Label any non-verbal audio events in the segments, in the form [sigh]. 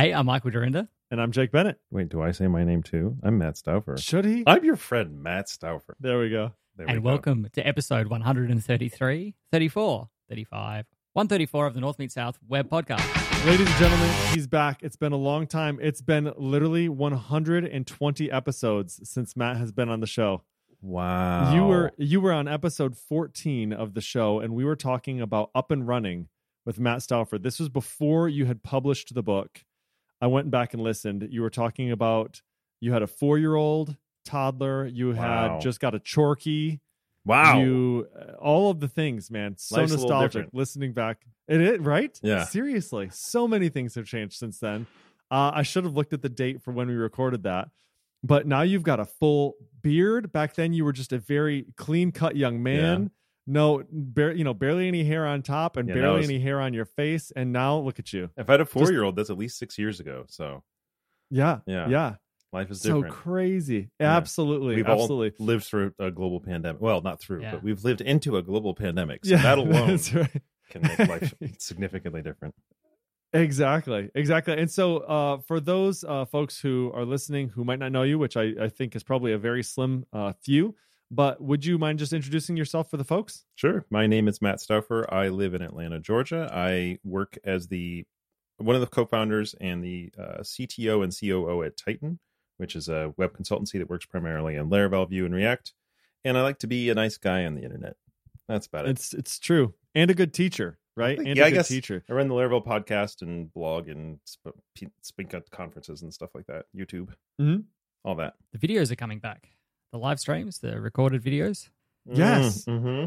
Hey, I'm Michael Dyrynda. And I'm Jake Bennett. Wait, do I say my name too? I'm Matt Stauffer. Should he? I'm your friend, Matt Stauffer. There we go. There we and go. welcome to episode 133, 34, 35, 134 of the North Meet South web podcast. Ladies and gentlemen, he's back. It's been a long time. It's been literally 120 episodes since Matt has been on the show. Wow. You were you were on episode 14 of the show, and we were talking about up and running with Matt Stauffer. This was before you had published the book. I went back and listened. You were talking about you had a four year old toddler. You Wow. had just got a chorky. Wow. You uh, all of the things, man. So Life's nostalgic. Listening back, it is right. Yeah. seriously, so many things have changed since then. Uh, I should have looked at the date for when we recorded that, but now you've got a full beard. Back then, you were just a very clean cut young man. No, bar- you know, barely any hair on top and Yeah, barely was- any hair on your face. And now look at you. if I had a four year old, that's at least six years ago. So Yeah, Yeah. yeah. life is So different. crazy. Yeah. Absolutely, we've absolutely. all lived through a global pandemic. Well, not through, Yeah. but we've lived into a global pandemic. So yeah, [laughs] that alone right. can make life [laughs] significantly different. Exactly, exactly. And so, uh, for those uh, folks who are listening who might not know you, which I, I think is probably a very slim uh, few, but would you mind just introducing yourself for the folks? Sure. My name is Matt Stauffer. I live in Atlanta, Georgia. I work as the one of the co-founders and the uh, CTO and COO at Tighten, which is a web consultancy that works primarily in Laravel, Vue, and React. And I like to be a nice guy on the internet. That's about it. It's it's true, and a good teacher, right? And yeah, a I good guess teacher. I run the Laravel podcast and blog and sp- p- speak at conferences and stuff like that. YouTube, Mhm. all that. The videos are coming back. The live streams, the recorded videos. Yes. hmm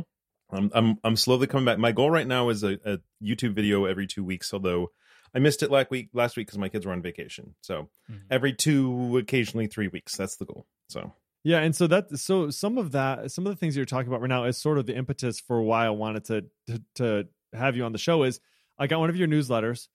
I'm I'm I'm slowly coming back. My goal right now is a, a YouTube video every two weeks. Although I missed it last week last week because my kids were on vacation. So Mhm. every two, occasionally three weeks. That's the goal. So Yeah, and so that so some of that some of the things you're talking about right now is sort of the impetus for why I wanted to to, to have you on the show is I got one of your newsletters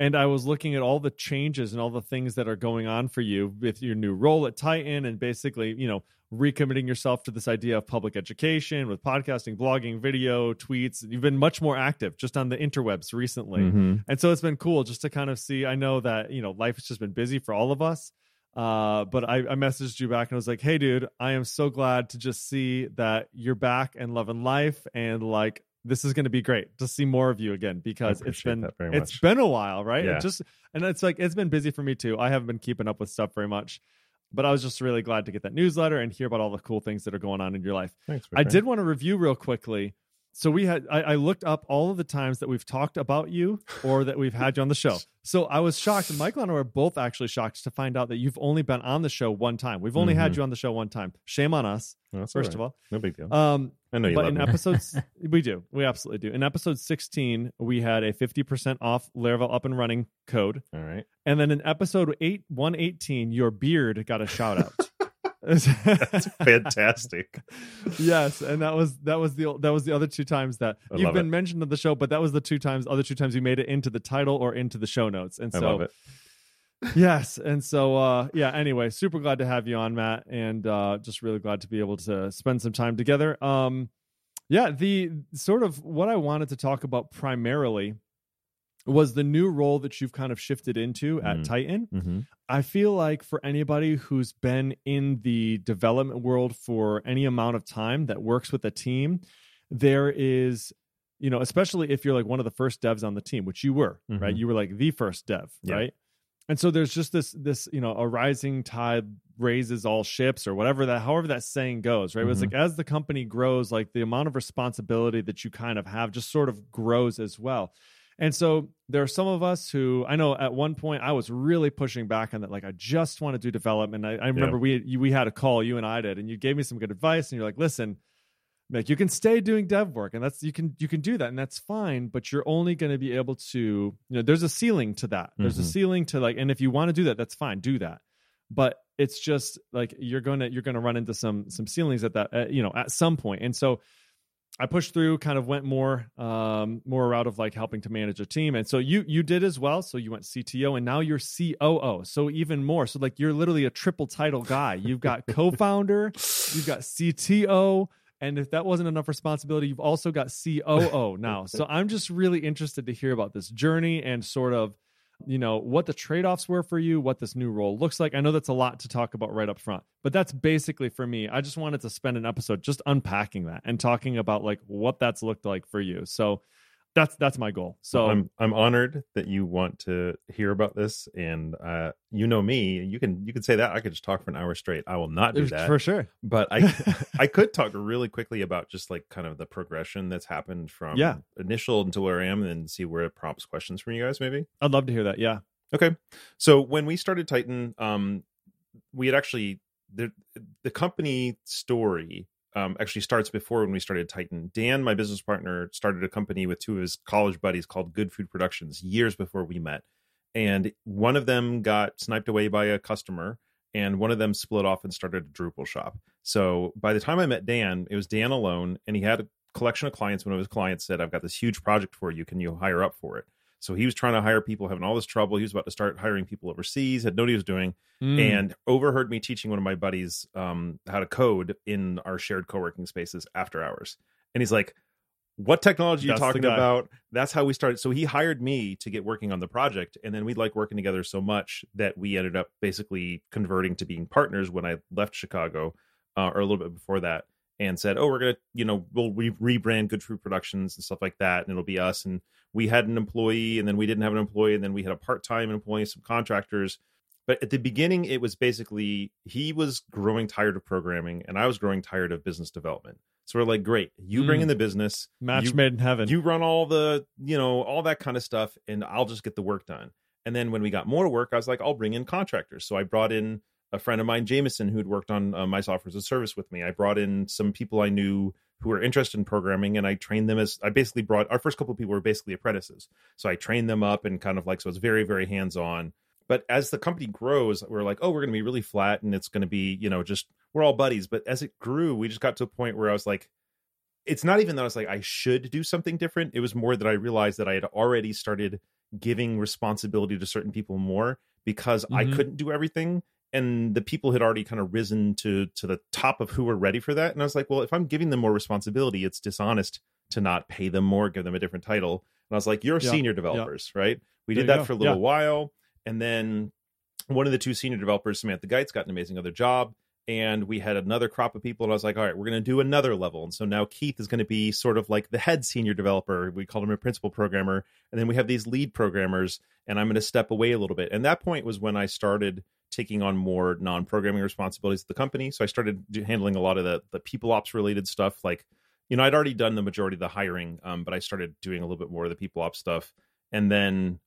and I was looking at all the changes and all the things that are going on for you with your new role at Tighten and basically, you know, recommitting yourself to this idea of public education with podcasting, blogging, video, tweets. You've been much more active just on the interwebs recently. Mhm. And so it's been cool just to kind of see. I know that, you know, life has just been busy for all of us. Uh, but I, I messaged you back and I was like, hey, dude, I am so glad to just see that you're back and loving life. And like, this is going to be great to see more of you again because it's been it's been a while, right? Yeah. It just and it's like it's been busy for me too. I haven't been keeping up with stuff very much, but I was just really glad to get that newsletter and hear about all the cool things that are going on in your life. thanks. I did want to review real quickly. So we had I, I looked up all of the times that we've talked about you or that we've had you on the show. [laughs] So I was shocked, and Michael and I were both actually shocked to find out that you've only been on the show one time. We've only had Mhm. you on the show one time. Shame on us, No, first right. of all no big deal. Um, I know you but love in me. episodes, [laughs] we do, we absolutely do. In episode sixteen, we had a fifty percent off Laravel up and running code, all right. and then in episode eight one eighteen, your beard got a shout out. [laughs] That's [laughs] fantastic. yes, and that was that was the that was the other two times that I you've been it. mentioned on the show, but that was the two times other two times you made it into the title or into the show notes. And I so love it. yes, and so uh yeah, anyway, super glad to have you on Matt and uh just really glad to be able to spend some time together. Um yeah, the sort of what I wanted to talk about primarily was the new role that you've kind of shifted into at Mhm. Tighten. Mm-hmm. I feel like for anybody who's been in the development world for any amount of time that works with a team, there is, you know, especially if you're like one of the first devs on the team, which you were, right? Mhm. You were like the first dev, Yeah. right? And so there's just this, this, you know, a rising tide raises all ships or whatever that, however that saying goes, right? It was Mhm. like as the company grows, like the amount of responsibility that you kind of have just sort of grows as well. And so there are some of us who I know at one point I was really pushing back on that. Like I just want to do development. I, I remember we you, we had a call, you and I did, and you gave me some good advice. And you're like, listen, like you can stay doing dev work, and that's you can you can do that, and that's fine. But you're only going to be able to, you know, there's a ceiling to that. There's a Mhm. ceiling to like, and if you want to do that, that's fine, do that. But it's just like you're gonna you're gonna run into some some ceilings at that uh, you know at some point, and so I pushed through, kind of went more um more route of like helping to manage a team. And so you you did as well. So you went CTO and now you're COO. So even more. So like you're literally a triple title guy. You've got co-founder, [laughs] you've got CTO, and if that wasn't enough responsibility, you've also got COO now. So I'm just really interested to hear about this journey and sort of you know, what the trade offs were for you, what this new role looks like. I know that's a lot to talk about right up front, but that's basically for me. I just wanted to spend an episode just unpacking that and talking about like what that's looked like for you. So that's that's my goal. So I'm I'm honored that you want to hear about this, and uh, you know me. You can you can say that I could just talk for an hour straight. I will not do that for sure. But I [laughs] I could talk really quickly about just like kind of the progression that's happened from Yeah. initial until where I am, and see where it prompts questions from you guys. Maybe I'd love to hear that. Yeah. Okay. So when we started Tighten, um, we had actually the the company story um, actually starts before when we started Tighten. Dan, my business partner, started a company with two of his college buddies called Good Food Productions years before we met. And one of them got sniped away by a customer, and one of them split off and started a Drupal shop. So by the time I met Dan, it was Dan alone, and he had a collection of clients. One of his clients said, I've got this huge project for you. Can you hire up for it? So he was trying to hire people, having all this trouble. He was about to start hiring people overseas, had no idea what he was doing, Mm. and overheard me teaching one of my buddies um, how to code in our shared co-working spaces after hours. And he's like, "What technology are you talking about?" That's how we started. So he hired me to get working on the project, and then we like working together so much that we ended up basically converting to being partners when I left Chicago, uh, or a little bit before that, and said, "Oh, we're gonna, you know, we'll re- rebrand Good Fruit Productions and stuff like that, and it'll be us." And we had an employee, and then we didn't have an employee, and then we had a part-time employee, some contractors. But at the beginning, it was basically he was growing tired of programming, and I was growing tired of business development. So we're like, great, you bring Mm. in the business, Match you, made in heaven. you run all the, you know, all that kind of stuff, and I'll just get the work done. And then when we got more work, I was like, I'll bring in contractors. So I brought in a friend of mine, Jameson, who'd worked on uh, my software as a service with me. I brought in some people I knew who were interested in programming, and I trained them as I basically brought our first couple of people were basically apprentices. So I trained them up and kind of like so it's very very hands on. But as the company grows, we're like, oh, we're going to be really flat, and it's going to be you know just we're all buddies. But as it grew, we just got to a point where I was like, it's not even that I was like I should do something different. It was more that I realized that I had already started giving responsibility to certain people more because I Mhm. couldn't do everything and the people had already kind of risen to to the top of who were ready for that and I was like, well, if I'm giving them more responsibility, it's dishonest to not pay them more, give them a different title. And I was like, you're Yeah, senior developers, right? We There did that go. for a little Yeah. while and then one of the two senior developers, Samantha Geitz, got an amazing other job and we had another crop of people and i was like all right we're going to do another level and so now keith is going to be sort of like the head senior developer we called him a principal programmer and then we have these lead programmers and i'm going to step away a little bit and that point was when i started taking on more non-programming responsibilities at the company so i started do- handling a lot of the, the people ops related stuff like you know i'd already done the majority of the hiring um, but i started doing a little bit more of the people ops stuff and then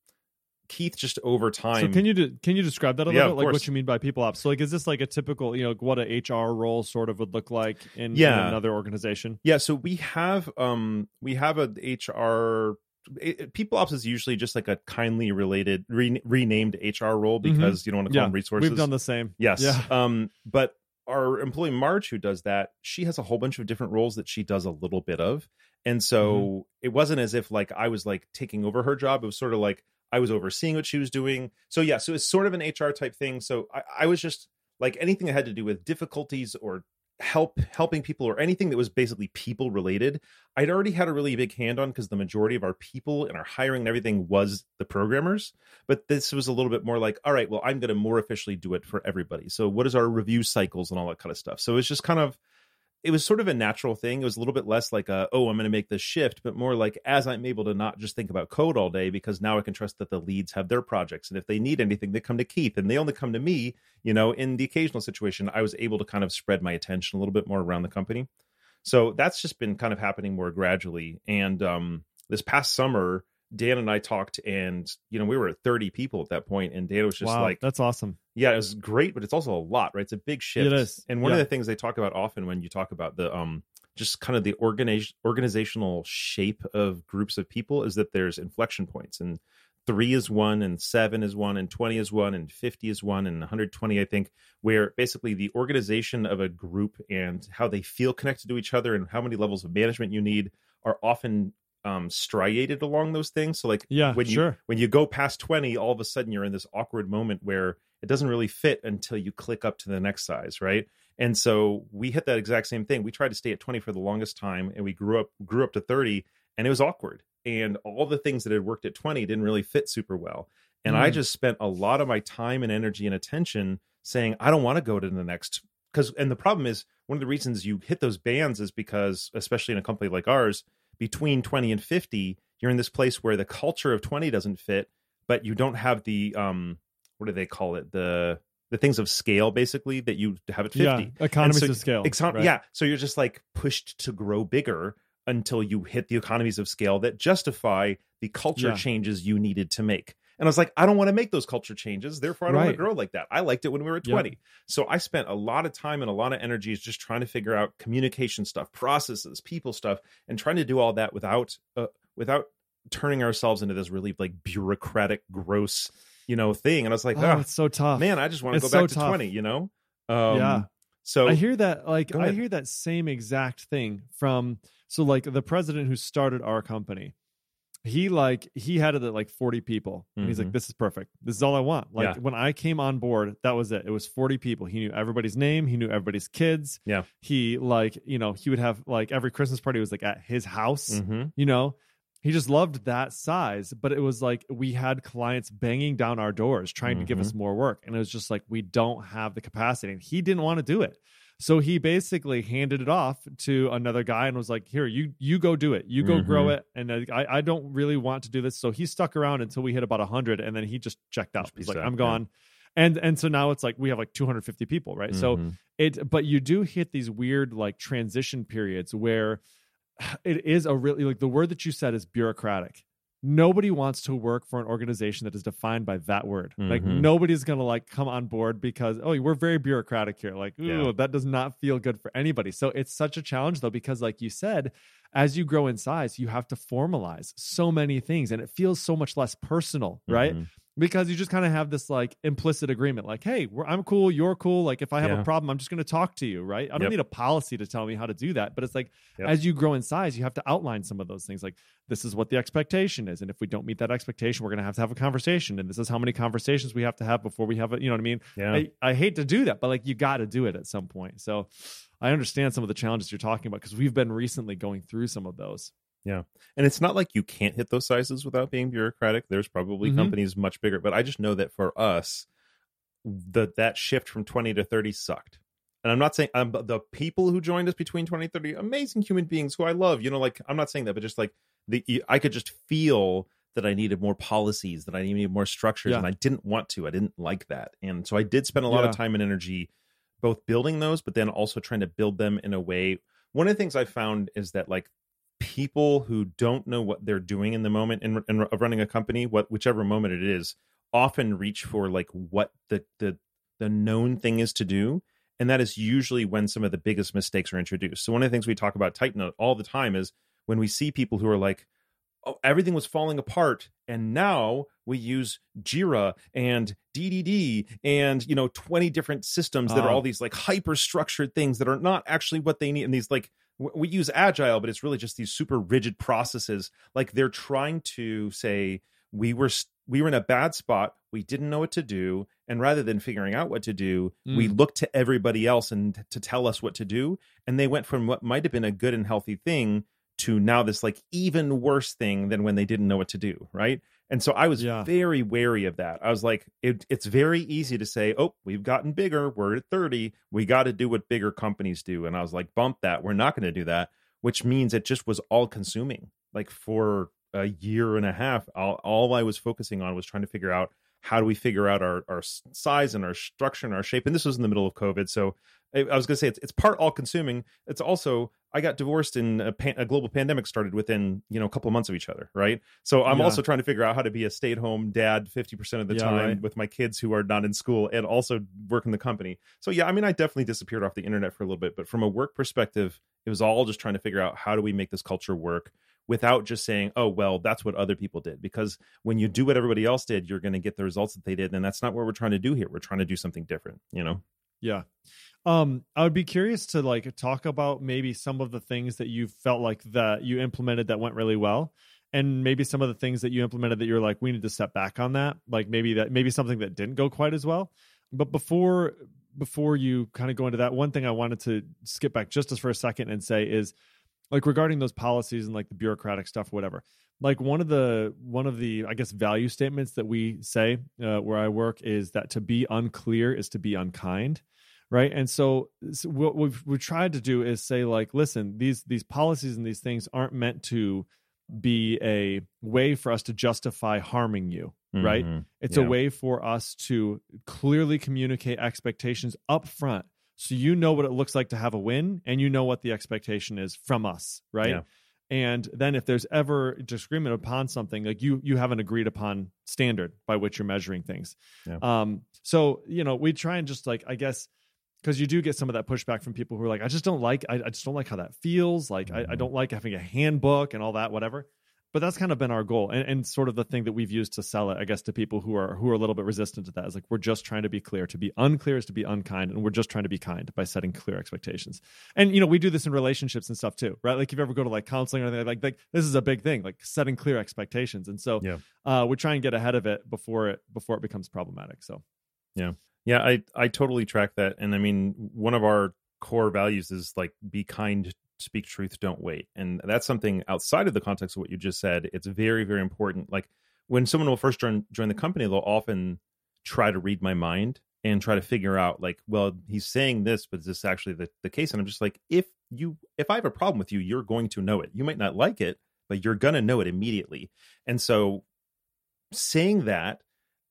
keith just over time So can you de- can you describe that a little of bit? Like course. what you mean by people ops? So like is this like a typical, you know, what a HR role sort of would look like in, in Yeah. another organization? Yeah, so we have um we have a HR it, people ops is usually just like a kindly related re, renamed HR role because you don't want to call Mm-hmm. Yeah, them resources. We've done the same. Yes. Yeah. [laughs] Um but our employee Marge who does that, she has a whole bunch of different roles that she does a little bit of. And so Mm-hmm. it wasn't as if like I was like taking over her job. It was sort of like I was overseeing what she was doing. So yeah, so it's sort of an HR type thing. So I, I was just like anything that had to do with difficulties or help helping people or anything that was basically people related i'd already had a really big hand on because the majority of our people and our hiring and everything was the programmers but this was a little bit more like all right well i'm going to more officially do it for everybody. So what is our review cycles and all that kind of stuff? So it's just kind of it was sort of a natural thing. It was a little bit less like a, oh i'm going to make this shift but more like as i'm able to not just think about code all day because now i can trust that the leads have their projects and if they need anything they come to keith and they only come to me. You know in the occasional situation i was able to kind of spread my attention a little bit more around the company. So that's just been kind of happening more gradually. And um this past summer dan and i talked and you know we were at 30 people at that point and dan was just wow, like that's awesome. yeah, it was great, but it's also a lot, right? It's a big shift. It is, And one of the things they talk about often when you talk about the um just kind of the organization organizational shape of groups of people is that there's inflection points and three is one and seven is one and 20 is one and 50 is one and 120 i think where basically the organization of a group and how they feel connected to each other and how many levels of management you need are often um striated along those things so like Yeah, when you sure. when you go past 20 all of a sudden you're in this awkward moment where it doesn't really fit until you click up to the next size right and so we hit that exact same thing we tried to stay at 20 for the longest time and we grew up grew up to 30 and it was awkward and all the things that had worked at 20 didn't really fit super well And I Mm. just spent a lot of my time and energy and attention saying, I don't want to go to the next. Because, and the problem is, one of the reasons you hit those bands is because, especially in a company like ours, between 20 and 50, you're in this place where the culture of 20 doesn't fit, but you don't have the, um, what do they call it? The, the things of scale basically that you have at 50. Yeah, economies so- of scale. Exon- right? Yeah. So you're just like pushed to grow bigger until you hit the economies of scale that justify the culture Yeah. changes you needed to make. And I was like, I don't want to make those culture changes. Therefore, I don't want to grow like that. I liked it when we were Yep. 20. So I spent a lot of time and a lot of energies just trying to figure out communication stuff, processes, people stuff, and trying to do all that without uh, without turning ourselves into this really like bureaucratic, gross, you know, thing. And I was like, Oh, ah, it's so tough. man, I just want to go It's back so to tough. 20, you know? Um, Yeah. So I hear that like I hear that same exact thing from so like the president who started our company. He like he had it at like 40 people. And he's like, Mhm. this is perfect. This is all I want. Like Yeah. when I came on board, that was it. It was 40 people. He knew everybody's name, he knew everybody's kids. Yeah. He like, you know, he would have like every Christmas party was like at his house, mhm. you know. He just loved that size, but it was like we had clients banging down our doors trying to give Mm-hmm. us more work. And it was just like, we don't have the capacity. And he didn't want to do it. So he basically handed it off to another guy and was like, "Here, you you go do it. You go grow Mhm. it." And I I don't really want to do this. So he stuck around until we hit about hundred, and then he just checked out. He's like, out, "I'm yeah. gone." And and so now it's like we have like 250 people, right? So Mhm. it but you do hit these weird like transition periods where [sighs] it is a really like the word that you said is bureaucratic nobody wants to work for an organization that is defined by that word like Mhm. nobody's gonna like come on board because oh we're very bureaucratic here like ooh Yeah. that does not feel good for anybody so it's such a challenge though because like you said as you grow in size you have to formalize so many things and it feels so much less personal right Mhm. Because you just kind of have this like implicit agreement like hey we're, i'm cool you're cool like if i have Yeah. a problem i'm just going to talk to you right i don't Yep. need a policy to tell me how to do that but it's like Yep. as you grow in size you have to outline some of those things like this is what the expectation is and if we don't meet that expectation we're going to have to have a conversation and this is how many conversations we have to have before we have a you know what i mean Yeah. I, I hate to do that but like you got to do it at some point so i understand some of the challenges you're talking about because we've been recently going through some of those and it's not like you can't hit those sizes without being bureaucratic. There's probably Mhm. companies much bigger, but I just know that for us, the that shift from 20 to 30 sucked. And I'm not saying um, the people who joined us between 20 and 30, amazing human beings who I love. You know, like I'm not saying that, but just like the I could just feel that I needed more policies, that I needed more structures, Yeah. and I didn't want to. I didn't like that, and so I did spend a lot Yeah. of time and energy both building those, but then also trying to build them in a way. One of the things I found is that like people who don't know what they're doing in the moment in, in of running a company, what whichever moment it is, often reach for like what the the the known thing is to do, and that is usually when some of the biggest mistakes are introduced. So one of the things we talk about Tighten all the time is when we see people who are like, "Oh, everything was falling apart, and now we use Jira and DDD and you know twenty different systems that are Ah. all these like hyper structured things that are not actually what they need, and these like we use agile but it's really just these super rigid processes. Like they're trying to say we were we were in a bad spot. We didn't know what to do. And rather than figuring out what to do we mm. looked to everybody else and to tell us what to do. And they went from what might have been a good and healthy thing to now this like even worse thing than when they didn't know what to do right and so i was Yeah. very wary of that. I was like it, it's very easy to say oh we've gotten bigger. We're at 30 we got to do what bigger companies do. And i was like bump that. We're not going to do that which means it just was all consuming. Like for a year and a half all, all i was focusing on was trying to figure out how do we figure out our, our size and our structure and our shape? And this was in the middle of covid so i, I was going to say it's, it's part all consuming it's also i got divorced and a, pan, a global pandemic started within you know a couple of months of each other right? So i'm Yeah. also trying to figure out how to be a stay-at-home dad 50% of the Yeah, time right. with my kids who are not in school and also work in the company. So yeah i mean i definitely disappeared off the internet for a little bit but from a work perspective it was all just trying to figure out how do we make this culture work without just saying oh well that's what other people did because when you do what everybody else did you're going to get the results that they did and that's not what we're trying to do here we're trying to do something different you know Yeah. Um, I would be curious to like talk about maybe some of the things that you felt like that you implemented that went really well. And maybe some of the things that you implemented that you're like, we need to step back on that. Like maybe that maybe something that didn't go quite as well. But before before you kind of go into that, one thing I wanted to skip back just as for a second and say is like regarding those policies and like the bureaucratic stuff, whatever. like one of the one of the i guess value statements that we say uh, where i work is that to be unclear is to be unkind right and so, so what we've, we've tried to do is say like listen these these policies and these things aren't meant to be a way for us to justify harming you right Mhm. it's Yeah. a way for us to clearly communicate expectations up front so you know what it looks like to have a win and you know what the expectation is from us right Yeah. and then if there's ever disagreement upon something like you you have an agreed upon standard by which you're measuring things Yeah. um so you know we try and just like i guess because you do get some of that pushback from people who are like i just don't like i, I just don't like how that feels like I, I Mhm. don't like having a handbook and all that whatever but that's kind of been our goal and, and sort of the thing that we've used to sell it i guess to people who are who are a little bit resistant to that is like we're just trying to be clear. To be unclear is to be unkind and we're just trying to be kind by setting clear expectations. And you know we do this in relationships and stuff too right? Like if you ever go to like counseling or anything like like this is a big thing like setting clear expectations. And so Yeah. uh we try and get ahead of it before it before it becomes problematic so. Yeah, Yeah, I I totally track that, and I mean one of our core values is like be kind, speak truth, don't wait, and that's something outside of the context of what you just said. It's very very important. Like when someone will first join join the company, they'll often try to read my mind and try to figure out like, well, he's saying this, but is this actually the, the case? And I'm just like, if you if I have a problem with you, you're going to know it. You might not like it, but you're gonna know it immediately. And so saying that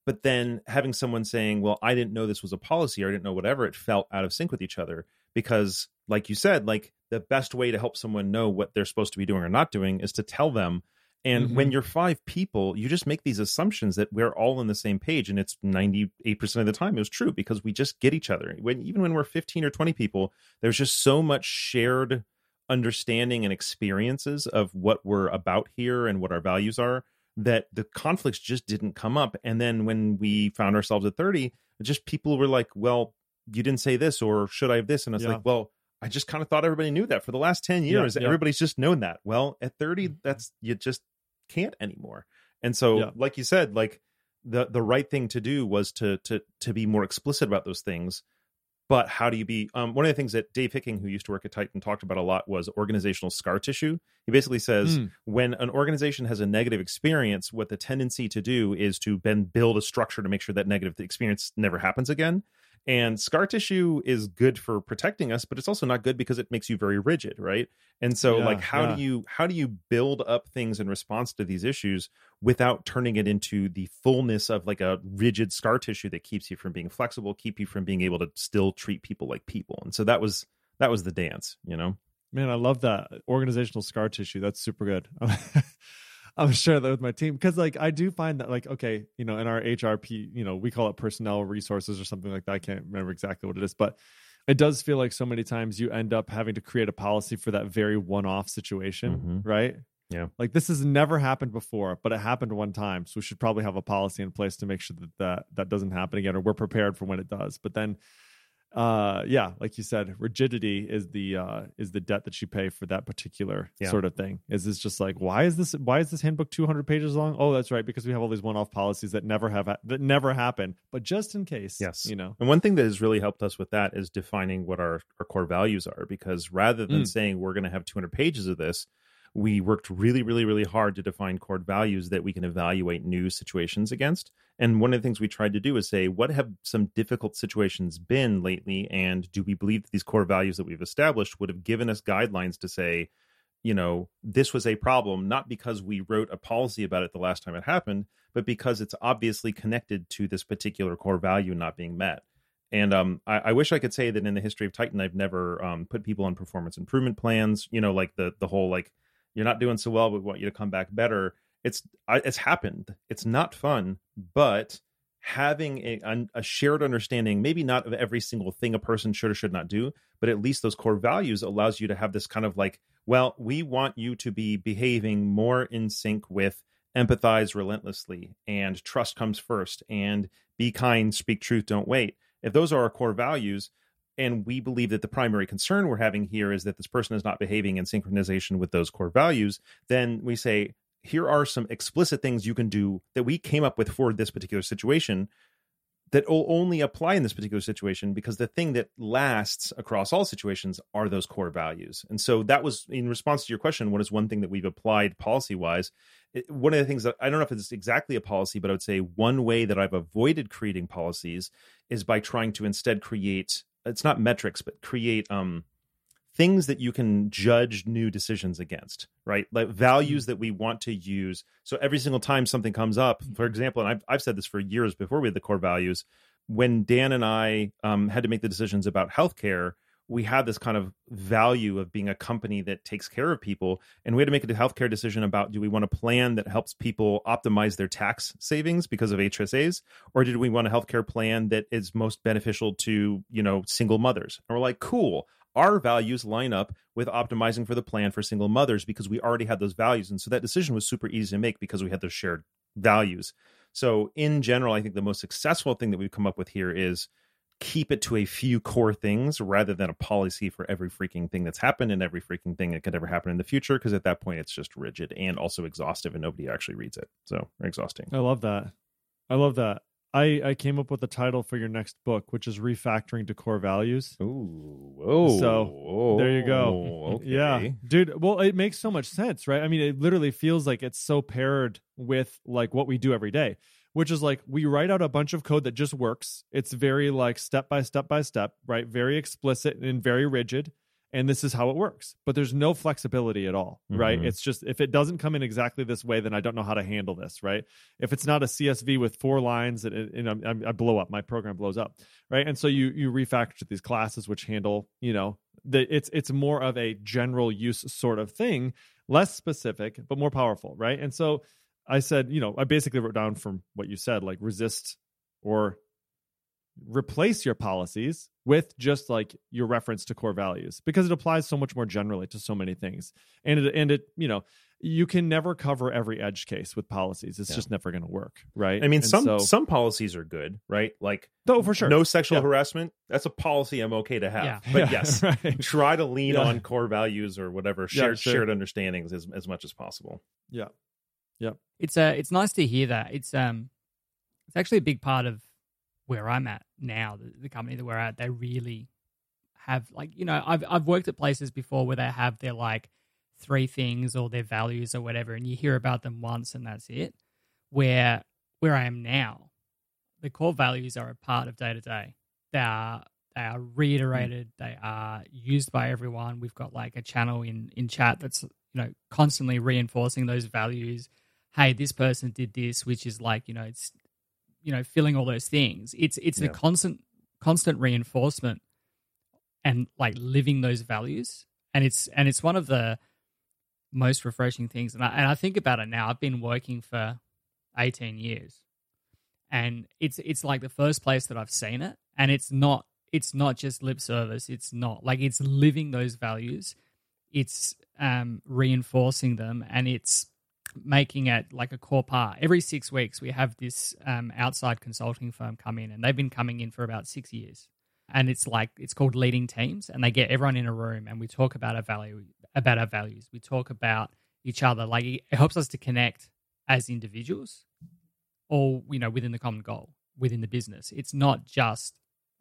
but then having someone saying well i didn't know this was a policy or i didn't know whatever it felt out of sync with each other because like you said like the best way to help someone know what they're supposed to be doing or not doing is to tell them and Mhm. when you're five people you just make these assumptions that we're all on the same page and it's 98% of the time it was true because we just get each other when even when we're 15 or 20 people there's just so much shared understanding and experiences of what we're about here and what our values are that the conflicts just didn't come up. And then when we found ourselves at 30, just people were like, well, you didn't say this, or should I have this? And I was Yeah. like, well, I just kind of thought everybody knew that for the last 10 Yeah, years. yeah. Everybody's just known that. Well, at 30, that's you just can't anymore. And so, Yeah. like you said, like the the right thing to do was to to to be more explicit about those things. But how do you be? Um, one of the things that Dave Hicking, who used to work at Tighten, talked about a lot was organizational scar tissue. He basically says Mm. when an organization has a negative experience, what the tendency to do is to then build a structure to make sure that negative experience never happens again. And scar tissue is good for protecting us, but it's also not good because it makes you very rigid, right? And so, Yeah, like, how yeah. do you how do you build up things in response to these issues without turning it into the fullness of like a rigid scar tissue that keeps you from being flexible, keep you from being able to still treat people like people? And so that was that was the dance, you know. Man, I love that organizational scar tissue. That's super good. [laughs] I'm sure that with my team because, like, I do find that, like, okay, you know, in our HRP, you know, we call it personnel resources or something like that. I can't remember exactly what it is, but it does feel like so many times you end up having to create a policy for that very one-off situation, Mhm. right? Yeah. Like this has never happened before, but it happened one time, so we should probably have a policy in place to make sure that that, that doesn't happen again, or we're prepared for when it does. But then uh yeah like you said rigidity is the uh is the debt that you pay for that particular Yeah. sort of thing is this just like why is this why is this handbook 200 pages long oh that's right because we have all these one-off policies that never have that never happen but just in case Yes. you know And one thing that has really helped us with that is defining what our, our core values are. Because rather than Mm. saying we're going to have 200 pages of this, we worked really, really, really hard to define core values that we can evaluate new situations against. And one of the things we tried to do is say, what have some difficult situations been lately? And do we believe that these core values that we've established would have given us guidelines to say, you know, this was a problem, not because we wrote a policy about it the last time it happened, but because it's obviously connected to this particular core value not being met. And um, I, I wish I could say that in the history of Tighten, I've never um, put people on performance improvement plans. You know, like the the whole like you're not doing so well, we want you to come back better. It's it's happened. It's not fun, but having a, a shared understanding, maybe not of every single thing a person should or should not do, but at least those core values allows you to have this kind of like, well, we want you to be behaving more in sync with empathize relentlessly and trust comes first and be kind, speak truth, don't wait. If those are our core values, and we believe that the primary concern we're having here is that this person is not behaving in synchronization with those core values, then we say, here are some explicit things you can do that we came up with for this particular situation that will only apply in this particular situation because the thing that lasts across all situations are those core values. And so that was in response to your question what is one thing that we've applied policy wise? One of the things that I don't know if it's exactly a policy, but I would say one way that I've avoided creating policies is by trying to instead create it's not metrics, but create um things that you can judge new decisions against, right? Like values that we want to use. So every single time something comes up, for example, and I've, I've said this for years before we had the core values, when Dan and I um, had to make the decisions about healthcare, we had this kind of value of being a company that takes care of people and we had to make a healthcare decision about do we want a plan that helps people optimize their tax savings because of hsas or did we want a healthcare plan that is most beneficial to you know single mothers and we're like cool our values line up with optimizing for the plan for single mothers because we already had those values. And so that decision was super easy to make because we had those shared values. So, in general, I think the most successful thing that we've come up with here is keep it to a few core things rather than a policy for every freaking thing that's happened and every freaking thing that could ever happen in the future. Because at that point, it's just rigid and also exhaustive and nobody actually reads it. So, exhausting. I love that. I love that. I, I came up with the title for your next book, which is refactoring to core values. Ooh, whoa. So there you go. Okay. [laughs] Yeah, dude. Well, it makes so much sense, right? I mean, it literally feels like it's so paired with like what we do every day, which is like we write out a bunch of code that just works. It's very like step by step by step, right? Very explicit and very rigid and this is how it works. But there's no flexibility at all right? Mhm. it's just if it doesn't come in exactly this way then i don't know how to handle this right? If it's not a csv with four lines and, and I'm- i blow up. My program blows up right? And so you you refactor to these classes which handle you know the, it's it's more of a general use sort of thing less specific but more powerful right? And so i said you know i basically wrote down from what you said like resist or replace your policies with just like your reference to core values because it applies so much more generally to so many things and it and it you know you can never cover every edge case with policies it's Yeah. just never going to work right I mean, And some so, some policies are good, right? Like oh for sure no sexual Yeah. harassment. That's a policy I'm okay to have. Yeah. But Yeah, yes, [laughs] right. try to lean Yeah. on core values or whatever Yeah, shared sure. shared understandings as as much as possible. Yeah. Yeah it's uh, it's nice to hear that. It's um, it's actually a big part of where I'm at now. The, the company that we're at, they really have like you know, I've I've worked at places before where they have their like three things or their values or whatever, and you hear about them once and that's it. Where where I am now, the core values are a part of day to day. They are they are mm. reiterated. They are used by everyone. We've got like a channel in in chat that's you know constantly reinforcing those values. Hey, this person did this, which is like you know it's you know filling all those things. It's it's Yeah. a constant constant reinforcement and like living those values, and it's and it's one of the most refreshing things. And I, and I think about it now. I've been working for eighteen years, and it's it's like the first place that I've seen it, and it's not it's not just lip service. It's not like it's living those values. It's um, reinforcing them, and it's making it like a core part. Every six weeks, we have this um, outside consulting firm come in, and they've been coming in for about six years. And it's like it's called leading teams, and they get everyone in a room, and we talk about our value, about our values. We talk about each other. Like it helps us to connect as individuals, all you know, within the common goal, within the business. It's not just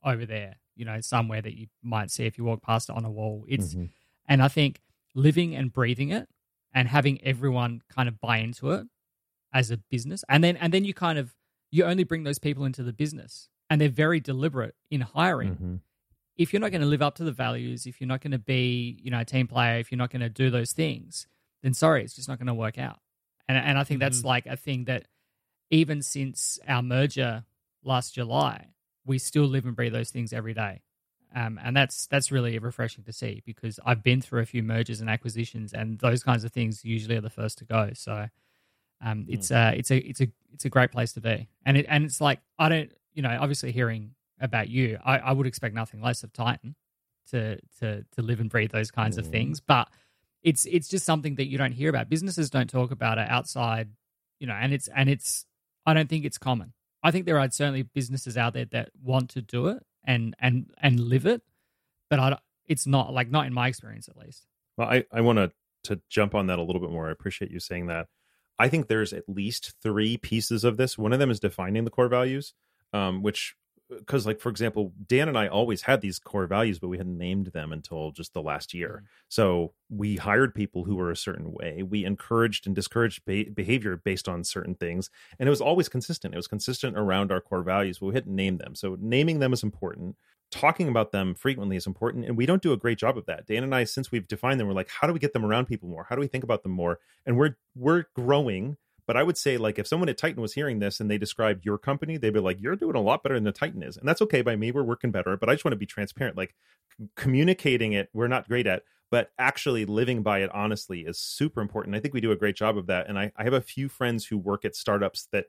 over there, you know, somewhere that you might see if you walk past it on a wall. It's Mhm. and I think living and breathing it and having everyone kind of buy into it as a business. And then and then you kind of you only bring those people into the business. And they're very deliberate in hiring. Mhm. If you're not going to live up to the values, if you're not going to be, you know, a team player, if you're not going to do those things, then sorry, it's just not going to work out. And and I think that's Mhm. like a thing that even since our merger last July, we still live and breathe those things every day. Um, and that's that's really refreshing to see because I've been through a few mergers and acquisitions, and those kinds of things usually are the first to go. So, um, it's a it's a it's a it's a great place to be, and it and it's like I don't you know obviously hearing about you, I, I would expect nothing less of Tighten to to to live and breathe those kinds of Mhm. things, but it's it's just something that you don't hear about. Businesses don't talk about it outside, you know, and it's and it's I don't think it's common. I think there are certainly businesses out there that want to do it and and and live it, but I it's not like not in my experience at least. Well, I, I want to to jump on that a little bit more. I appreciate you saying that. I think there's at least three pieces of this. One of them is defining the core values, um, which because like for example dan and i always had these core values but we hadn't named them until just the last year. Mhm. so we hired people who were a certain way. We encouraged and discouraged be- behavior based on certain things and it was always consistent. It was consistent around our core values but we hadn't named them. So naming them is important. Talking about them frequently is important and we don't do a great job of that. Dan and i since we've defined them we're like how do we get them around people more? How do we think about them more? And we're we're growing but I would say, like, if someone at Tighten was hearing this and they described your company, they'd be like, "You're doing a lot better than the Tighten is," and that's okay by me. We're working better, but I just want to be transparent. Like, c- communicating it, we're not great at, but actually living by it honestly is super important. I think we do a great job of that. And I, I have a few friends who work at startups that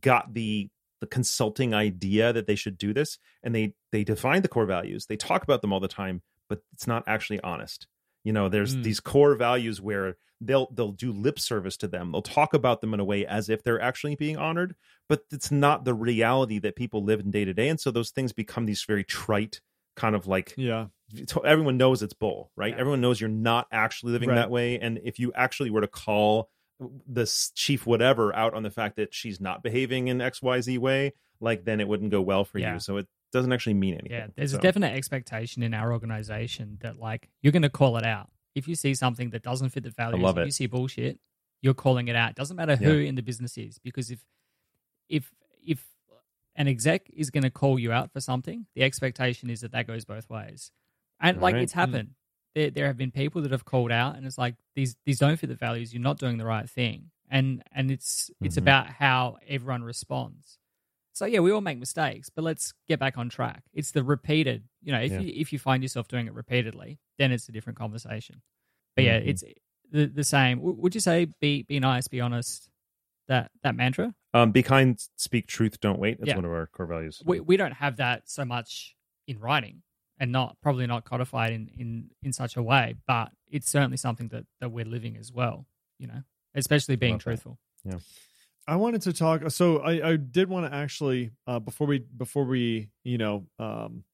got the the consulting idea that they should do this, and they they define the core values. They talk about them all the time, but it's not actually honest. You know, there's Mm. these core values where they'll they'll do lip service to them. They'll talk about them in a way as if they're actually being honored, but it's not the reality that people live in day to day. And so those things become these very trite kind of like Yeah. everyone knows it's bull, right? Yeah. Everyone knows you're not actually living Right. that way. And if you actually were to call this chief whatever out on the fact that she's not behaving in XYZ way, like then it wouldn't go well for Yeah. you. So it doesn't actually mean anything. Yeah, there's So- a definite expectation in our organization that like you're going to call it out if you see something that doesn't fit the values. love if it. you see bullshit, you're calling it out. Doesn't matter who in the business is because if if if an exec is going to call you out for something, the expectation is that that goes both ways. And like it's happened. There there have been people that have called out and it's like these these don't fit the values. You're not doing the right thing. And and it's it's Mhm. about how everyone responds. So yeah, we all make mistakes, but let's get back on track. It's the repeated, you know, if Yeah. you if you find yourself doing it repeatedly, then it's a different conversation. But yeah, Mhm. it's the the same. W- Would you say be be nice, be honest? That that mantra? Um, be kind, speak truth, don't wait. That's Yeah. one of our core values. We we don't have that so much in writing, and not probably not codified in in in such a way. But it's certainly something that that we're living as well. You know, especially being Love that. truthful. I wanted to talk. So I, I did want to actually uh, before we before we you know um,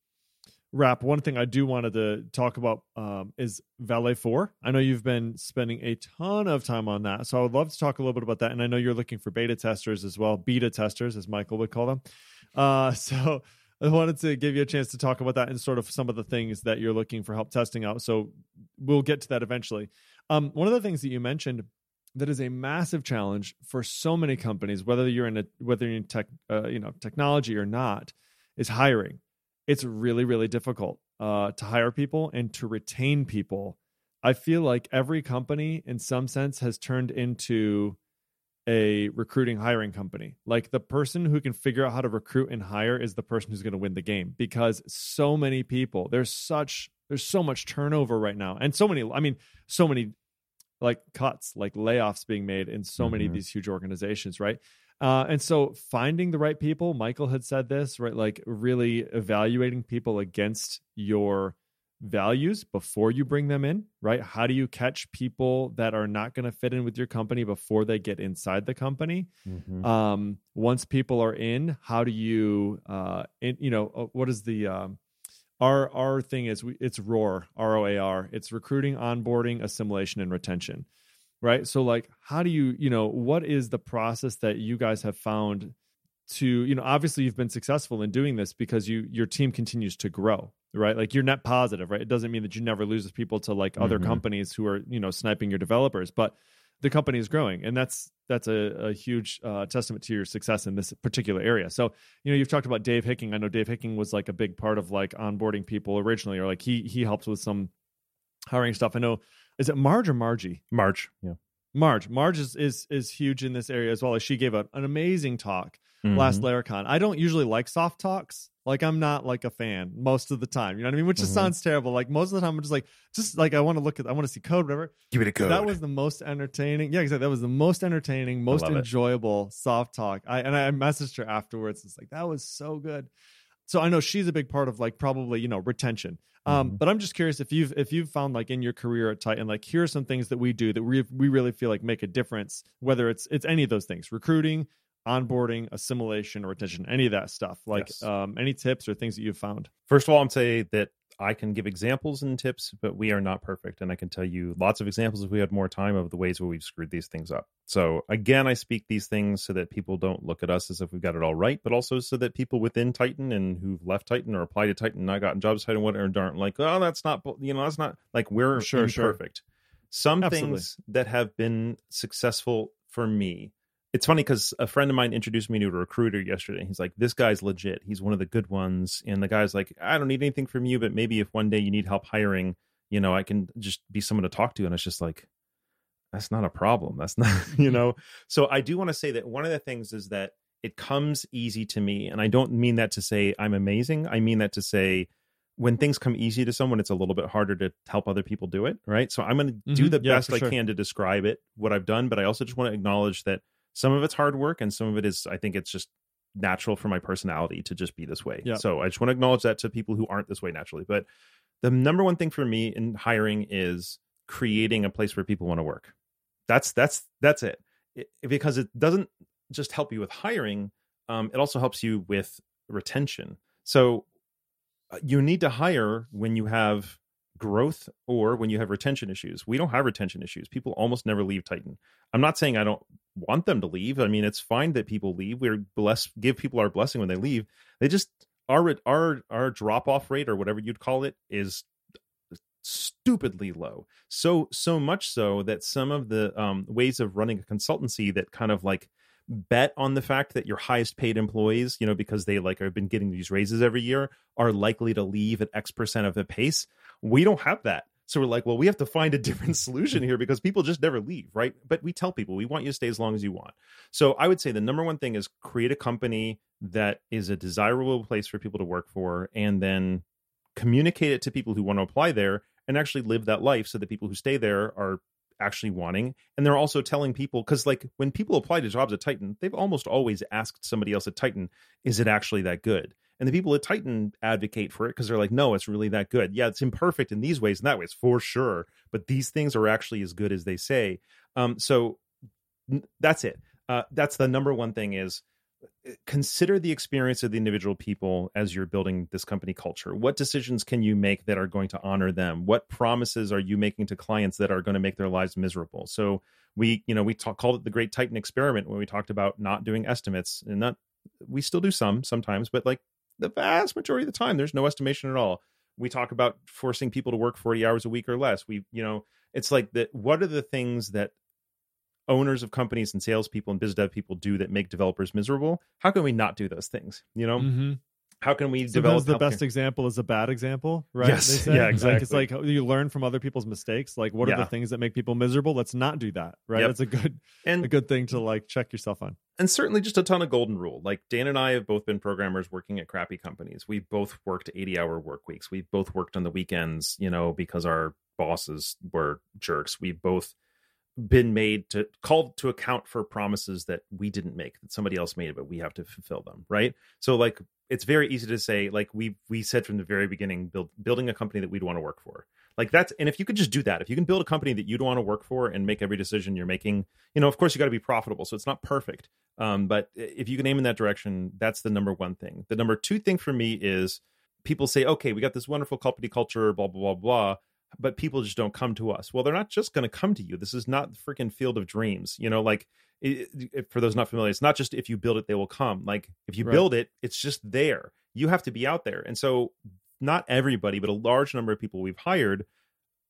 wrap. One thing I do wanted to talk about um, is Valet Four. I know you've been spending a ton of time on that, so I would love to talk a little bit about that. And I know you're looking for beta testers as well, beta testers as Michael would call them. Uh, [laughs] so I wanted to give you a chance to talk about that and sort of some of the things that you're looking for help testing out. So we'll get to that eventually. Um, one of the things that you mentioned that is a massive challenge for so many companies, whether you're in a whether you're in tech, uh, you know, technology or not, is hiring. It's really, really difficult uh, to hire people and to retain people. I feel like every company, in some sense, has turned into a recruiting hiring company. Like the person who can figure out how to recruit and hire is the person who's going to win the game because so many people, there's such there's so much turnover right now. And so many I mean, so many like cuts, like layoffs being made in so many of Mhm. these huge organizations, right? Uh, and so finding the right people, Michael had said this, right? Like really evaluating people against your values before you bring them in, right? How do you catch people that are not going to fit in with your company before they get inside the company? Mhm. Um, once people are in, how do you, uh, in, you know, uh, what is the, um, our our thing is we, it's roar r o a r. It's recruiting onboarding assimilation and retention right? So like how do you you know what is the process that you guys have found to you know obviously you've been successful in doing this because you your team continues to grow right? Like you're net positive right? It doesn't mean that you never lose people to like other Mhm. companies who are you know sniping your developers but the company is growing. And that's that's a, a huge uh, testament to your success in this particular area. So you know you've talked about dave hicking. I know dave hicking was like a big part of like onboarding people originally or like he he helps with some hiring stuff. I know is it marge or margie? March. Yeah. marge. Marge is is, is huge in this area as well. As she gave a, an amazing talk last Mhm. laracon. I don't usually like soft talks like i'm not like a fan most of the time you know what i mean which just Mhm. sounds terrible like most of the time i'm just like just like i want to look at i want to see code whatever Give it a code. that was the most entertaining. Yeah, exactly. That was the most entertaining, most love it. enjoyable soft talk. I and I messaged her afterwards. It's like that was so good. So I know she's a big part of like probably you know retention. Um, Mhm. but I'm just curious if you've if you've found like in your career at Tighten, like here are some things that we do that we we really feel like make a difference. Whether it's it's any of those things, recruiting, onboarding, assimilation, or retention, any of that stuff. Like Yes. um, any tips or things that you've found. First of all, I'm saying that I can give examples and tips, but we are not perfect. And I can tell you lots of examples if we had more time of the ways where we've screwed these things up. So again, I speak these things so that people don't look at us as if we've got it all right, but also so that people within Tighten and who've left Tighten or applied to Tighten and not gotten jobs Tighten whatever aren't like, oh, that's not you know, that's not like we're Sure, imperfect. sure. Some Absolutely. things that have been successful for me it's funny because a friend of mine introduced me to a recruiter yesterday. He's like, "This guy's legit. He's one of the good ones." And the guy's like, "I don't need anything from you, but maybe if one day you need help hiring, you know, I can just be someone to talk to." And it's just like, that's not a problem. That's not, [laughs] you know. So I do want to say that one of the things is that it comes easy to me, and I don't mean that to say I'm amazing. I mean that to say when things come easy to someone, it's a little bit harder to help other people do it, right? So I'm going to do Mhm. the Yeah, best I sure. can to describe it, what I've done, but I also just want to acknowledge that some of it's hard work and some of it is I think it's just natural for my personality to just be this way. Yeah. So I just want to acknowledge that to people who aren't this way naturally. But the number one thing for me in hiring is creating a place where people want to work. That's that's that's it. it because it doesn't just help you with hiring, um, it also helps you with retention. So uh, you need to hire when you have growth or when you have retention issues. We don't have retention issues. People almost never leave Tighten. I'm not saying I don't want them to leave. I mean, it's fine that people leave. We're blessed, give people our blessing when they leave. They just our our our drop off rate or whatever you'd call it is stupidly low. So so much so that some of the um, ways of running a consultancy that kind of like bet on the fact that your highest paid employees, you know, because they like have been getting these raises every year, are likely to leave at X percent of the pace. We don't have that. So we're like, well, we have to find a [laughs] different solution here because people just never leave, right? But we tell people we want you to stay as long as you want. So I would say the number one thing is create a company that is a desirable place for people to work for and then communicate it to people who want to apply there and actually live that life so that people who stay there are actually wanting and they're also telling people because like when people apply to jobs at tighten they've almost always asked somebody else at tighten is it actually that good and the people at tighten advocate for it because they're like no it's really that good. Yeah it's imperfect in these ways and that ways for sure but these things are actually as good as they say. Um so that's it. Uh that's the number one thing is uh, consider the experience of the individual people as you're building this company culture. What decisions can you make that are going to honor them? What promises are you making to clients that are going to make their lives miserable? So we you know we talk, called it the great tighten experiment when we talked about not doing estimates and not we still do some sometimes but like the vast majority of the time there's no estimation at all. We talk about forcing people to work 40 hours a week or less. We you know it's like that what are the things that owners of companies and salespeople and biz dev people do that make developers miserable? How can we not do those things you know? Mm-hmm. How can we develop the healthcare- best example is a bad example, right? Yes. Yeah, Like, exactly. it's like you learn from other people's mistakes. Like, what are the things that make people miserable? Let's not do that, right? Yep. That's a good, and a good thing to like check yourself on. and certainly just a ton of golden rule. Like Dan and I have both been programmers working at crappy companies. We've both worked 80 hour work weeks. We've both worked on the weekends, you know, because our bosses were jerks. We've both been made to called to account for promises that we didn't make, that somebody else made, but we have to fulfill them. Right. So like it's very easy to say, like we we said from the very beginning, build building a company that we'd want to work for. Like that's and if you could just do that, if you can build a company that you'd want to work for and make every decision you're making, you know, of course you got to be profitable. So it's not perfect. Um, but if you can aim in that direction, that's the number one thing. The number two thing for me is people say, okay, we got this wonderful company culture, blah, blah, blah, blah. But people just don't come to us. Well, they're not just going to come to you. This is not the freaking field of dreams. You know, like it, it- for those not familiar, it's not just if you build it, they will come. Like if you Right. build it, it's just there. You have to be out there. And so, not everybody, but a large number of people we've hired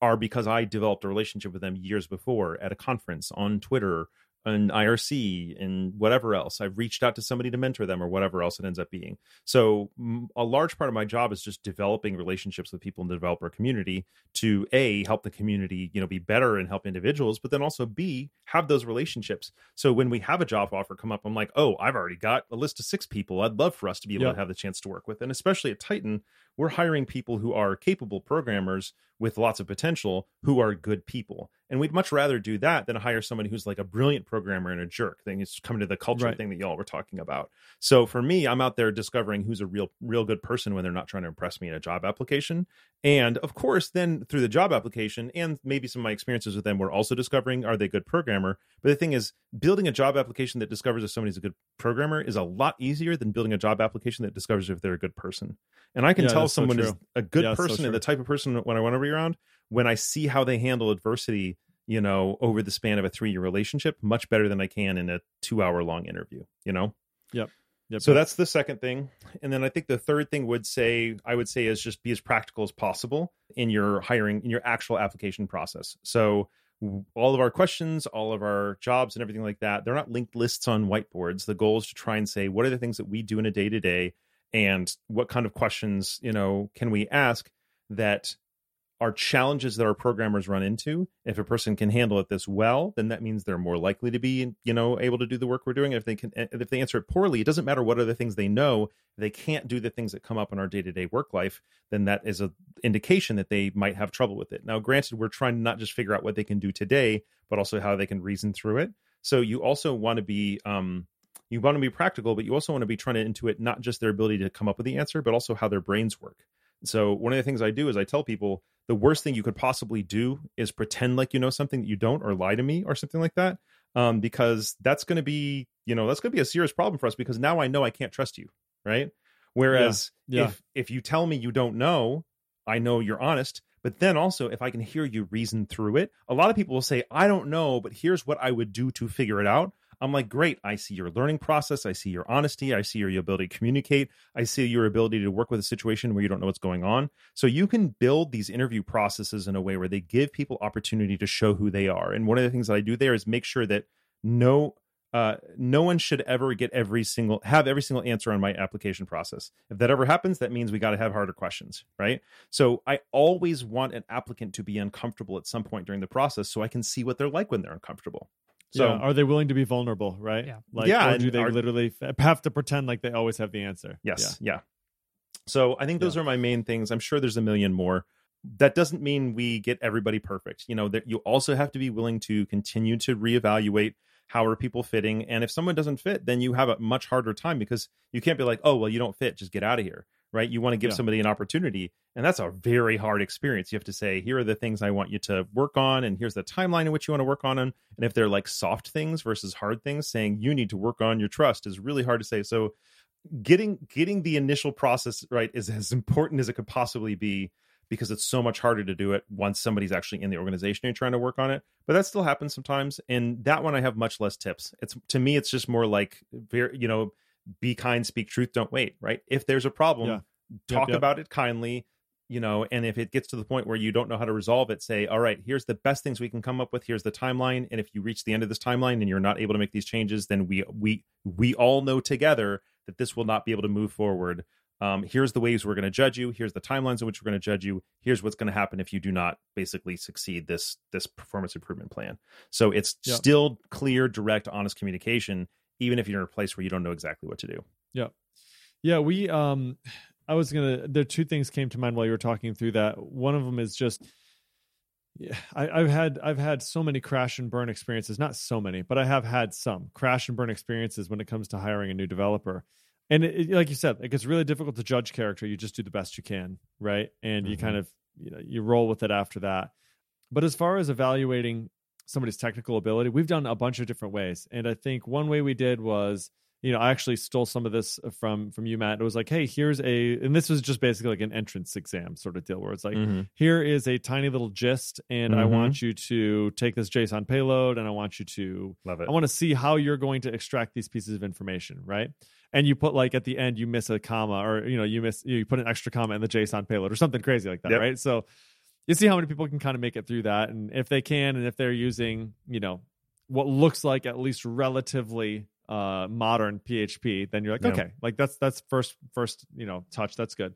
are because I developed a relationship with them years before at a conference on Twitter and IRC and whatever else. I've reached out to somebody to mentor them or whatever else it ends up being. So a large part of my job is just developing relationships with people in the developer community to a help the community, you know, be better and help individuals, but then also b have those relationships. So when we have a job offer come up, I'm like, oh, I've already got a list of six people I'd love for us to be able Yeah. to have the chance to work with. And especially at Tighten, we're hiring people who are capable programmers with lots of potential who are good people. And we'd much rather do that than hire somebody who's like a brilliant programmer and a jerk. Thing is coming to the culture Right. thing that y'all were talking about. So for me, I'm out there discovering who's a real, real good person when they're not trying to impress me in a job application. And of course, then through the job application and maybe some of my experiences with them, we're also discovering are they a good programmer. But the thing is, building a job application that discovers if somebody's a good programmer is a lot easier than building a job application that discovers if they're a good person. And I can Yeah, tell so someone is a good Yeah, that's so person and the type of person when I want to be around when I see how they handle adversity, you know, over the span of a three year relationship much better than I can in a two hour long interview, you know? Yep, Yep. So that's the second thing. And then I think the third thing would say, I would say is just be as practical as possible in your hiring, in your actual application process. So all of our questions, all of our jobs and everything like that, they're not linked lists on whiteboards. The goal is to try and say, what are the things that we do in a day to day and what kind of questions, you know, can we ask that are challenges that our programmers run into. If a person can handle it this well, then that means they're more likely to be, you know, able to do the work we're doing. If they can, if they answer it poorly, it doesn't matter what other things they know. They can't do the things that come up in our day to day work life, then that is a indication that they might have trouble with it. Now, granted, we're trying to not just figure out what they can do today, but also how they can reason through it. So you also want to be, um, you want to be practical, but you also want to be trying to intuit not just their ability to come up with the answer, but also how their brains work. So one of the things I do is I tell people the worst thing you could possibly do is pretend like you know something that you don't or lie to me or something like that. Um, because that's going to be, you know, that's going to be a serious problem for us because now I know I can't trust you. Right. Whereas Yeah. if, if you tell me you don't know, I know you're honest. But then also, if I can hear you reason through it, a lot of people will say, I don't know, but here's what I would do to figure it out. I'm like, great. I see your learning process. I see your honesty. I see your ability to communicate. I see your ability to work with a situation where you don't know what's going on. So you can build these interview processes in a way where they give people opportunity to show who they are. And one of the things that I do there is make sure that no uh, no one should ever get every single have every single answer on my application process. If that ever happens, that means we got to have harder questions, right? So I always want an applicant to be uncomfortable at some point during the process, so I can see what they're like when they're uncomfortable. So yeah. are they willing to be vulnerable? Right. Yeah. Like, Yeah, Or do they are- literally have to pretend like they always have the answer? Yes. Yeah. So I think those are my main things. I'm sure there's a million more. That doesn't mean we get everybody perfect. You know, that you also have to be willing to continue to reevaluate how are people fitting. And if someone doesn't fit, then you have a much harder time because you can't be like, oh, well, you don't fit, just get out of here. Right. You want to give Yeah. somebody an opportunity. And that's a very hard experience. You have to say, here are the things I want you to work on, and here's the timeline in which you want to work on them. And if they're like soft things versus hard things, saying you need to work on your trust is really hard to say. So getting getting the initial process right is as important as it could possibly be because it's so much harder to do it once somebody's actually in the organization and trying to work on it but that still happens sometimes and that one i have much less tips it's to me it's just more like very you know be kind speak truth don't wait right if there's a problem Yeah. talk yep. about it kindly you know and if it gets to the point where you don't know how to resolve it say all right here's the best things we can come up with here's the timeline and if you reach the end of this timeline and you're not able to make these changes then we we we all know together that this will not be able to move forward um, here's the ways we're going to judge you here's the timelines in which we're going to judge you here's what's going to happen if you do not basically succeed this this performance improvement plan so it's Yep. still clear direct honest communication even if you're in a place where you don't know exactly what to do Yeah, Yeah. we um I was gonna there two things came to mind while you were talking through that. One of them is just yeah, I, I've had I've had so many crash and burn experiences. Not so many, but I have had some crash and burn experiences when it comes to hiring a new developer. And it, it- like you said, it gets really difficult to judge character. You just do the best you can, right? And you Mhm. kind of you know you roll with it after that. But as far as evaluating somebody's technical ability, we've done a bunch of different ways. And I think one way we did was you know, I actually stole some of this from from you, Matt. It was like, hey, here's a, and this was just basically like an entrance exam sort of deal, where it's like, here is a tiny little gist, and I Mhm. want you to take this JSON payload, and I want you to, love it I want to see how you're going to extract these pieces of information, right? And you put like at the end, you miss a comma, or you know, you miss, you put an extra comma in the JSON payload, or something crazy like that, Yep. right? So you see how many people can kind of make it through that, and if they can, and if they're using, you know, what looks like at least relatively uh modern php then you're like Yeah. okay like that's that's first first you know touch that's good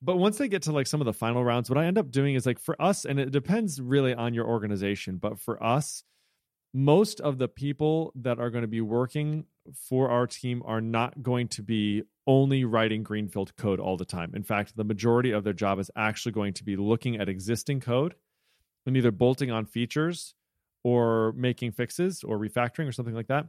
but once they get to like some of the final rounds what i end up doing is like for us and it depends really on your organization but for us most of the people that are going to be working for our team are not going to be only writing greenfield code all the time. In fact, the majority of their job is actually going to be looking at existing code and either bolting on features or making fixes or refactoring or something like that.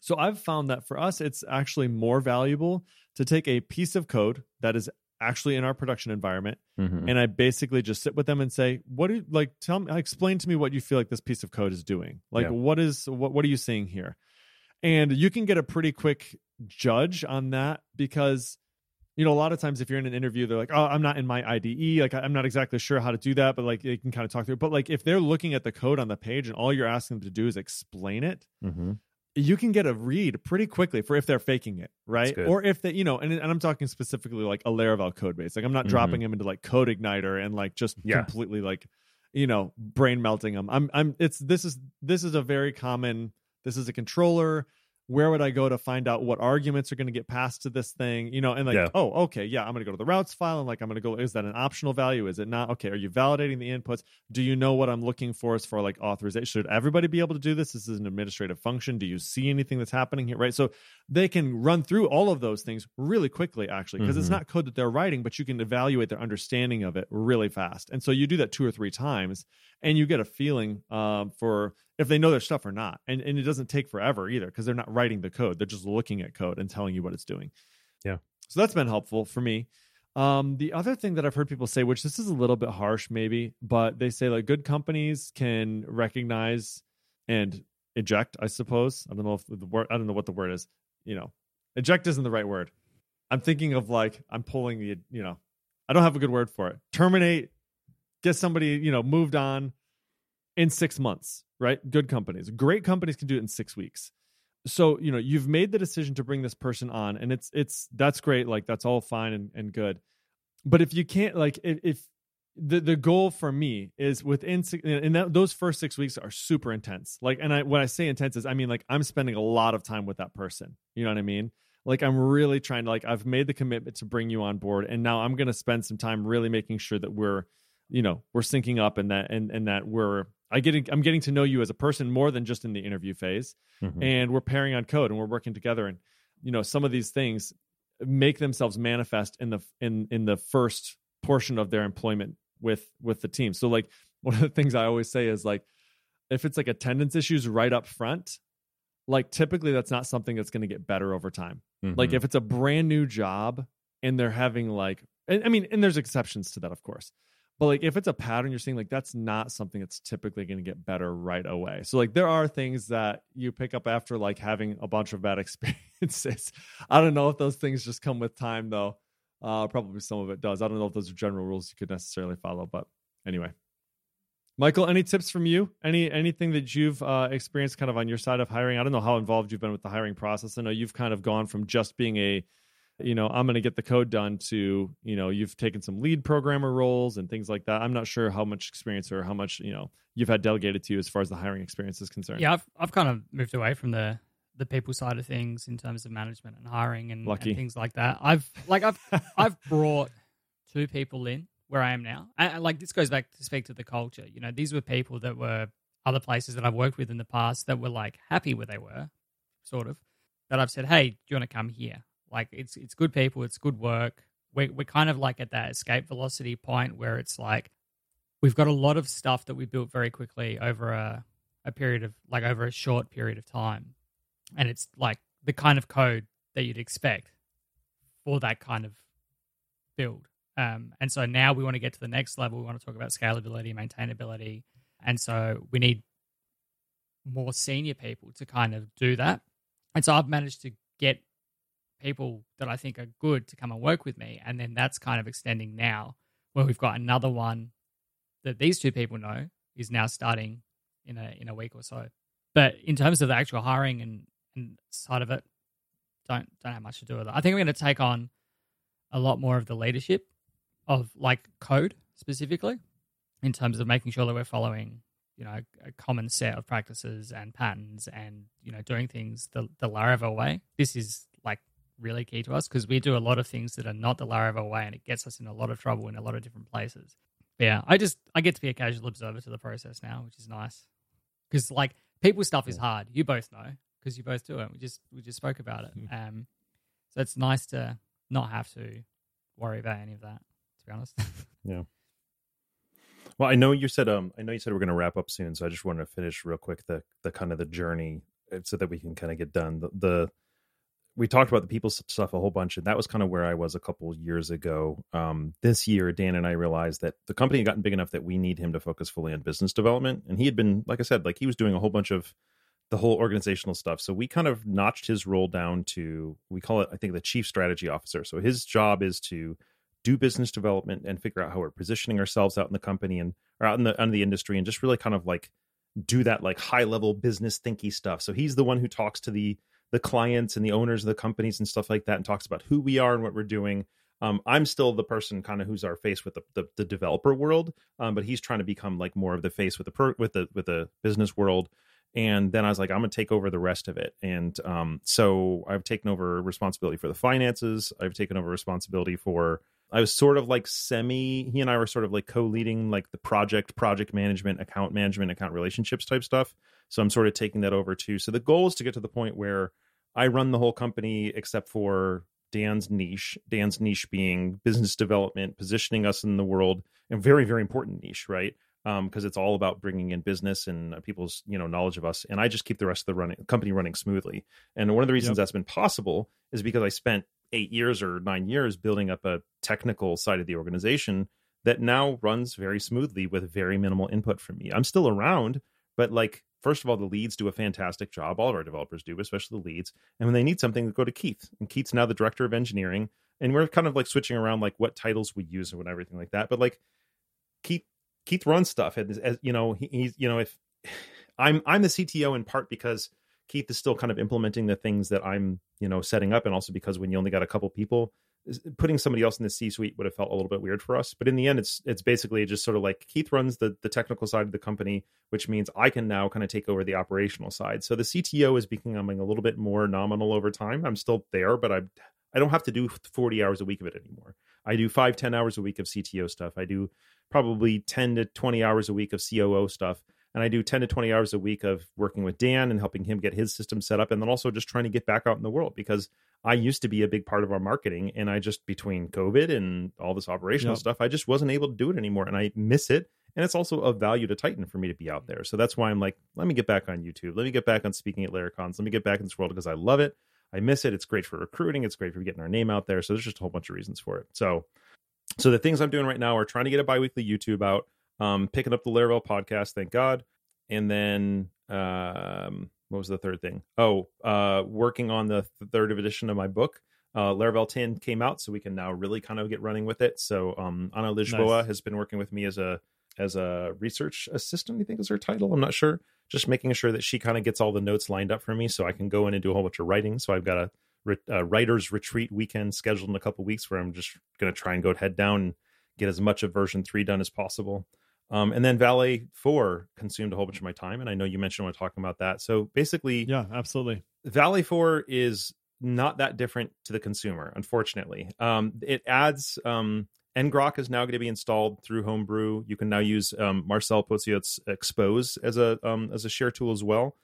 So I've found that for us, it's actually more valuable to take a piece of code that is actually in our production environment Mhm. and I basically just sit with them and say, "What do you, like? Tell me, explain to me what you feel like this piece of code is doing. Like, Yeah. what is what what are you seeing here?" And you can get a pretty quick judge on that because you know a lot of times if you're in an interview, they're like, "Oh, I'm not in my IDE. Like, I'm not exactly sure how to do that." But like, they can kind of talk through. it. But like, if they're looking at the code on the page and all you're asking them to do is explain it, Mhm. you can get a read pretty quickly for if they're faking it, right? Or if they, you know, and, and I'm talking specifically like a Laravel code base. Like I'm not Mhm. dropping them into like Code Igniter and like just Yeah. completely like, you know, brain melting them. I'm, I'm, it's, this is, this is a very common, this is a controller. Where would I go to find out what arguments are going to get passed to this thing? You know, and like, Yeah. oh, okay, yeah, I'm going to go to the routes file and like, I'm going to go, is that an optional value? Is it not? Okay, are you validating the inputs? Do you know what I'm looking for as far like authorization? Should everybody be able to do this? This is an administrative function. Do you see anything that's happening here? Right. So they can run through all of those things really quickly, actually, because it's Mhm. not code that they're writing, but you can evaluate their understanding of it really fast. And so you do that two or three times and you get a feeling um, for if they know their stuff or not. And, and it doesn't take forever either because they're not writing the code. They're just looking at code and telling you what it's doing. Yeah. So that's been helpful for me. Um, the other thing that I've heard people say, which this is a little bit harsh maybe, but they say like good companies can recognize and eject, I suppose. I don't know if the word, I don't know what the word is. You know, eject isn't the right word. I'm thinking of like, I'm pulling the, you know, I don't have a good word for it. Terminate, get somebody, you know, moved on in six months, right? Good companies, great companies can do it in six weeks. So, you know, you've made the decision to bring this person on and it's, it's, that's great. Like that's all fine and, and good. But if you can't, like, if, if the, the goal for me is within, and that, those first six weeks are super intense. Like, and I, when I say intense is, I mean, like I'm spending a lot of time with that person. You know what I mean? Like I'm really trying to, like, I've made the commitment to bring you on board and now I'm going to spend some time really making sure that we're, you know, we're syncing up and that, and, and that we're, I getting, I'm getting to know you as a person more than just in the interview phase. Mhm. and we're pairing on code and we're working together. And you know some of these things make themselves manifest in the in in the first portion of their employment with with the team. So like [laughs] one of the things i always say is like if it's like attendance issues right up front like typically that's not something that's going to get better over time. Like Mhm. if it's a brand new job and they're having like i mean and there's exceptions to that of course but like if it's a pattern you're seeing like that's not something that's typically going to get better right away. So like there are things that you pick up after like having a bunch of bad [laughs] experiences. I don't know if those things just come with time though. Uh probably some of it does. I don't know if those are general rules you could necessarily follow but anyway. Michael any tips from you? Any anything that you've uh experienced kind of on your side of hiring? I don't know how involved you've been with the hiring process. I know you've kind of gone from just being a you know i'm going to get the code done to you know you've taken some lead programmer roles and things like that i'm not sure how much experience or how much you know you've had delegated to you as far as the hiring experience is concerned Yeah, I've I've kind of moved away from the the people side of things in terms of management and hiring and, and things like that. I've like I've [laughs] I've brought two people in where I am now. And, like this goes back to speak to the culture. You know, these were people that were other places that I've worked with in the past that were like happy where they were, sort of. That I've said, hey, do you want to come here? Like it's it's good people, it's good work. We're we're kind of like at that escape velocity point where it's like we've got a lot of stuff that we built very quickly over a a period of like over a short period of time. And it's like the kind of code that you'd expect for that kind of build. Um, and so now we want to get to the next level. We want to talk about scalability, maintainability. And so we need more senior people to kind of do that. And so I've managed to get people that I think are good to come and work with me. And then that's kind of extending now where we've got another one that these two people know is now starting in a in a week or so. But in terms of the actual hiring and, and side of it, don't don't have much to do with it. I think I'm going to take on a lot more of the leadership of like code specifically in terms of making sure that we're following you know a common set of practices and patterns and you know doing things the the Laravel way. This is really key to us because we do a lot of things that are not the Laravel way and it gets us in a lot of trouble in a lot of different places. But yeah, I just I get to be a casual observer to the process now, which is nice. Because like people stuff is hard. You both know. because you both do it. We just we just spoke about it. [laughs] Um, so it's nice to not have to worry about any of that. To be honest, [laughs] yeah. Well, I know you said um I know you said we're going to wrap up soon, so I just wanted to finish real quick the the kind of the journey uh, so that we can kind of get done. The, the we talked about the people stuff a whole bunch, and that was kind of where I was a couple years ago. Um, this year, Dan and I realized that the company had gotten big enough that we need him to focus fully on business development, and he had been, like I said, like he was doing a whole bunch of the whole organizational stuff. So we kind of notched his role down to we call it, I think, the chief strategy officer. So his job is to do business development and figure out how we're positioning ourselves out in the company and or out in the in the industry and just really kind of like do that like high level business thinky stuff. So he's the one who talks to the the clients and the owners of the companies and stuff like that and talks about who we are and what we're doing. Um, I'm still the person kind of who's our face with the, the, the developer world, um, but he's trying to become like more of the face with the per, with the with the business world. And then I was like, I'm gonna take over the rest of it. And um, so I've taken over responsibility for the finances. I've taken over responsibility for I was sort of like semi. He and I were sort of like co-leading like the project, project management, account management, account relationships type stuff. So I'm sort of taking that over too. So the goal is to get to the point where I run the whole company except for Dan's niche. Dan's niche being business development, positioning us in the world, and very very important niche, right? Because it's all about bringing in business and uh, people's you know knowledge of us. And I just keep the rest of the running company running smoothly. And one of the reasons Yep. that's been possible is because I spent eight years or nine years building up a technical side of the organization that now runs very smoothly with very minimal input from me. I'm still around, but like first of all, the leads do a fantastic job. All of our developers do, especially the leads. And when they need something, they go to Keith. And Keith's now the director of engineering. And we're kind of like switching around like what titles we use and everything like that. But like Keith Keith runs stuff. And as you know, he, he's you know, if [sighs] I'm I'm the CTO in part because Keith is still kind of implementing the things that I'm, you know, setting up, and also because when you only got a couple people, putting somebody else in the C-suite would have felt a little bit weird for us. But in the end, it's it's basically just sort of like Keith runs the the technical side of the company, which means I can now kind of take over the operational side. So the CTO is becoming a little bit more nominal over time. I'm still there, but I I don't have to do 40 hours a week of it anymore. I do five, 10 hours a week of CTO stuff. I do probably 10 to 20 hours a week of COO stuff and I do 10 to 20 hours a week of working with Dan and helping him get his system set up and then also just trying to get back out in the world because I used to be a big part of our marketing and I just between COVID and all this operational Yep. stuff I just wasn't able to do it anymore and I miss it and it's also of value to Tighten for me to be out there. So that's why I'm like let me get back on YouTube. Let me get back on speaking at Laracons. Let me get back in this world because I love it. I miss it. It's great for recruiting. It's great for getting our name out there. So there's just a whole bunch of reasons for it. So so the things I'm doing right now are trying to get a biweekly YouTube out, um, picking up the Laravel podcast, thank God, and then um, what was the third thing? Oh, uh, working on the third edition of my book. Uh, Laravel 10 came out, so we can now really kind of get running with it. So um, Anna Lisboa Nice. has been working with me as a as a research assistant. I think is her title. I'm not sure. Just making sure that she kind of gets all the notes lined up for me, so I can go in and do a whole bunch of writing. So I've got a re- uh, writers retreat weekend scheduled in a couple weeks where I'm just going to try and go head down and get as much of version three done as possible. Um, and then Valet four consumed a whole bunch of my time, and I know you mentioned when we were talking about that. So basically, Yeah, absolutely. Valet 4 is not that different to the consumer, unfortunately. Um, it adds um, ngrok is now going to be installed through Homebrew. You can now use um, Marcel Pociot's Expose as a um, as a share tool as well.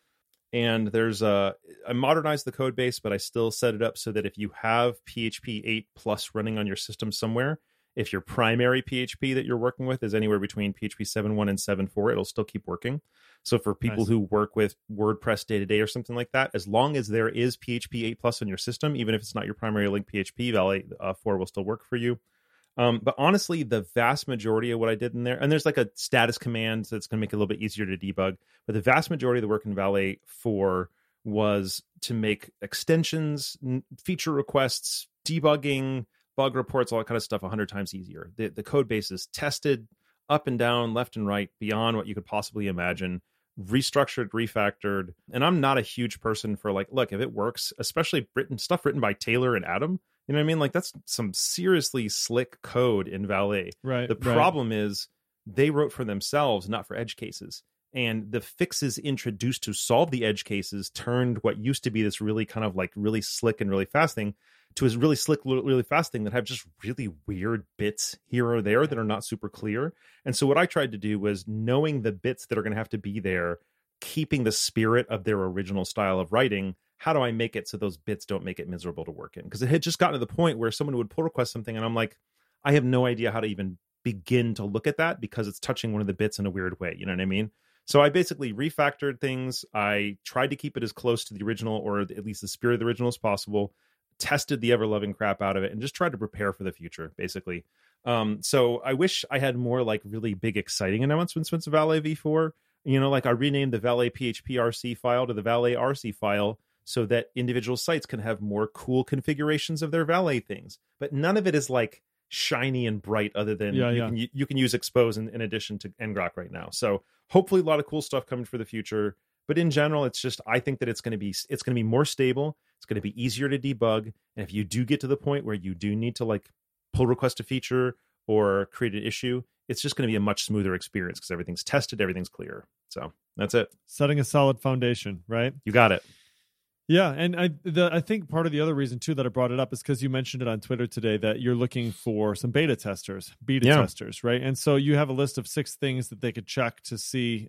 And there's a I modernized the code base, but I still set it up so that if you have PHP 8 plus running on your system somewhere, if your primary PHP that you're working with is anywhere between PHP 7.1 and 7.4, it'll still keep working. So for people Nice. who work with WordPress day to day or something like that, as long as there is PHP 8 plus in your system, even if it's not your primary link PHP, Valet uh, 4 will still work for you. Um, but honestly, the vast majority of what I did in there, and there's like a status command that's going to make it a little bit easier to debug, but the vast majority of the work in Valet 4 was to make extensions, feature requests, debugging, bug reports, all that kind of stuff 100 times easier. The, the code base is tested up and down, left and right, beyond what you could possibly imagine, restructured, refactored. And I'm not a huge person for like, look, if it works, especially written stuff written by Taylor and Adam, you know what I mean? Like that's some seriously slick code in Valet. Right. The right. problem is they wrote for themselves, not for edge cases. And the fixes introduced to solve the edge cases turned what used to be this really kind of like really slick and really fast thing to a really slick, really fast thing that have just really weird bits here or there that are not super clear. And so what I tried to do was knowing the bits that are going to have to be there keeping the spirit of their original style of writing how do i make it so those bits don't make it miserable to work in because it had just gotten to the point where someone would pull request something and i'm like i have no idea how to even begin to look at that because it's touching one of the bits in a weird way you know what i mean so i basically refactored things i tried to keep it as close to the original or at least the spirit of the original as possible tested the ever loving crap out of it and just tried to prepare for the future basically um, so I wish I had more like really big exciting announcements with Valet v4. You know, like I renamed the Valet PHP RC file to the Valet RC file so that individual sites can have more cool configurations of their Valet things. But none of it is like shiny and bright other than Yeah, you, yeah. Can, you, can use expose in, in addition to ngrok right now. So hopefully a lot of cool stuff coming for the future. But in general it's just i think that it's going to be it's going to be more stable it's going to be easier to debug and if you do get to the point where you do need to like pull request a feature or create an issue it's just going to be a much smoother experience because everything's tested everything's clear. So that's it. Setting a solid foundation, right? you got it Yeah, and I the I think part of the other reason too that I brought it up is because you mentioned it on Twitter today that you're looking for some beta testers, beta Yeah. testers, right? And so you have a list of six things that they could check to see.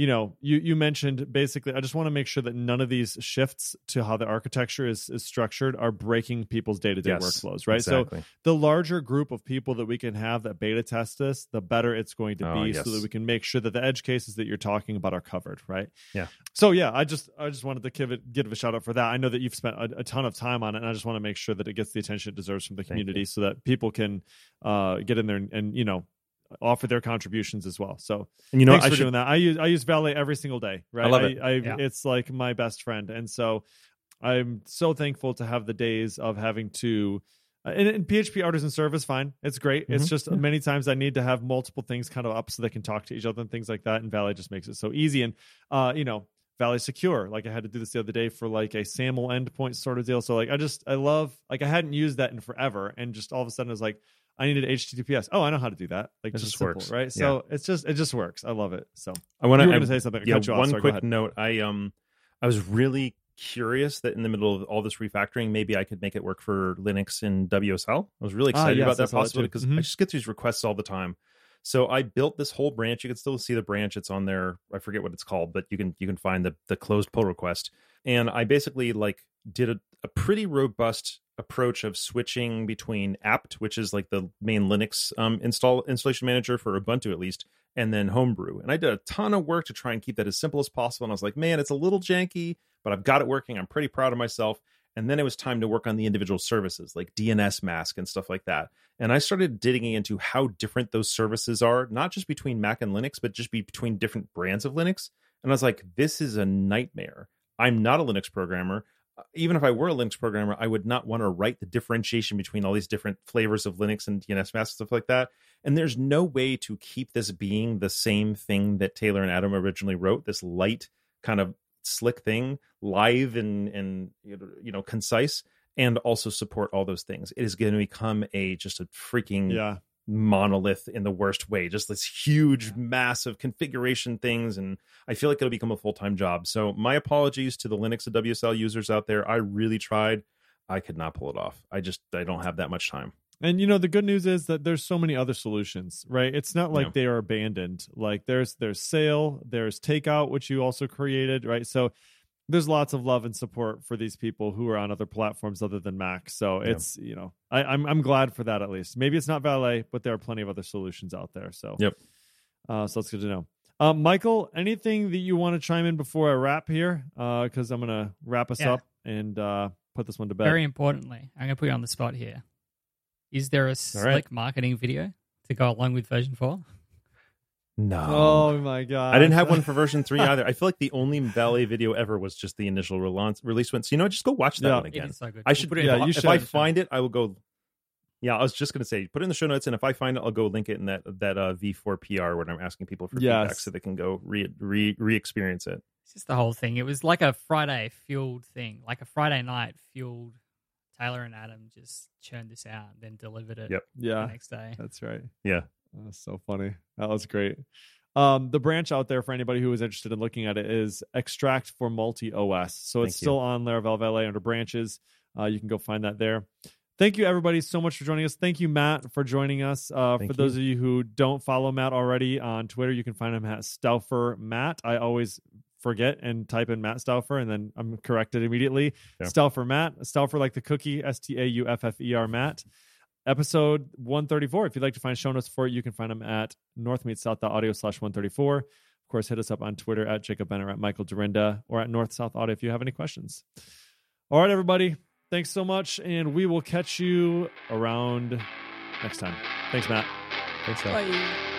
You know, you you mentioned basically. I just want to make sure that none of these shifts to how the architecture is is structured are breaking people's day to day workflows, right? Exactly. So the larger group of people that we can have that beta test this, the better it's going to Oh, be, yes. so that we can make sure that the edge cases that you're talking about are covered, right? Yeah. So yeah, I just I just wanted to give it give a shout out for that. I know that you've spent a, a ton of time on it, and I just want to make sure that it gets the attention it deserves from the community, so that people can uh, get in there and, and you know offer their contributions as well. So and you know thanks i for should doing that. I use I use Valet every single day. Right, love it. I, Yeah. It's like my best friend, and so I'm so thankful to have the days of having to. uh, And, and PHP artisan service, fine. It's great. It's Mhm. just Yeah. many times I need to have multiple things kind of up so they can talk to each other and things like that. And Valet just makes it so easy. And uh, you know, Valet secure. Like I had to do this the other day for like a SAML endpoint sort of deal. So like I just I love like I hadn't used that in forever, and just all of a sudden I was like, I needed HTTPS. Oh, I know how to do that. Like It just simple, works. right? So it's just it just works. I love it. So i want to say something. I yeah you off. one Sorry, quick note i um i was really curious that in the middle of all this refactoring maybe i could make it work for linux in wsl i was really Ah, excited yes, about that possibility because Mhm. i just get these requests all the time so i built this whole branch you can still see the branch it's on there i forget what it's called but you can you can find the the closed pull request and i basically like did a, a pretty robust approach of switching between apt which is like the main linux um, install installation manager for ubuntu at least and then homebrew. And i did a ton of work to try and keep that as simple as possible and i was like man it's a little janky but i've got it working. I'm pretty proud of myself. And then it was time to work on the individual services like dnsmasq and stuff like that. And i started digging into how different those services are not just between mac and linux but just be between different brands of linux. And i was like this is a nightmare. I'm not a linux programmer even if I were a Linux programmer, I would not want to write the differentiation between all these different flavors of Linux and dnsmasq stuff like that. And there's no way to keep this being the same thing that Taylor and Adam originally wrote. This light kind of slick thing, live and and you know concise, and also support all those things. It is going to become a just a freaking Yeah. Monolith in the worst way just this huge massive configuration things and i feel like it'll become a full-time job so my apologies to the linux and wsl users out there i really tried i could not pull it off i just i don't have that much time And you know the good news is that there's so many other solutions, right? It's not like Yeah. they are abandoned. Like there's there's Sail, there's takeout, which you also created, right? So there's lots of love and support for these people who are on other platforms other than Mac. So Yeah. it's you know I, I'm I'm glad for that at least. Maybe it's not Valet, but there are plenty of other solutions out there. So Yep. Uh, so that's good to know. Um, Michael, anything that you want to chime in before I wrap here? Because I'm gonna wrap us Yeah. up and uh, put this one to bed. Very importantly, I'm going to put you on the spot here. Is there a slick right. marketing video to go along with version 4? No Oh my god! I didn't have one for version three [laughs] either. I feel like the only Valet video ever was just the initial release release one. So you know, what, just go watch that Yeah. one again. so good. I We'll should. put it yeah, the- you if should. I find it, I will go. Yeah, I was just gonna say, put it in the show notes, and if I find it, I'll go link it in that that uh, V4 PR when I'm asking people for feedback, so they can go re re re experience it. It's just the whole thing. It was like a Friday fueled thing, like a Friday night fueled. Taylor and Adam just churned this out and then delivered it Yep. the Yeah, next day. that's right. Yeah. That's so funny. That was great. Um, the branch out there for anybody who is interested in looking at it is Extract for Multi OS. So it's you. still on Laravel Valet under branches. Uh, you can go find that there. Thank you, everybody, so much for joining us. Thank you, Matt, for joining us. Uh, for Thank those you. of you who don't follow Matt already on Twitter, you can find him at Stauffer Matt. I always forget and type in Matt Stauffer and then I'm corrected immediately. Yeah. Stauffer Matt, Stauffer like the cookie, S T A U F F E R Matt. Episode 134. If you'd like to find show notes for it, you can find them at northmeetsouth.audio slash 134. Of course, hit us up on Twitter at Jacob Bennett, at Michael Dyrynda, or at North South Audio if you have any questions. All right, everybody. Thanks so much, and we will catch you around next time. Thanks, Matt. Thanks, Al. Bye.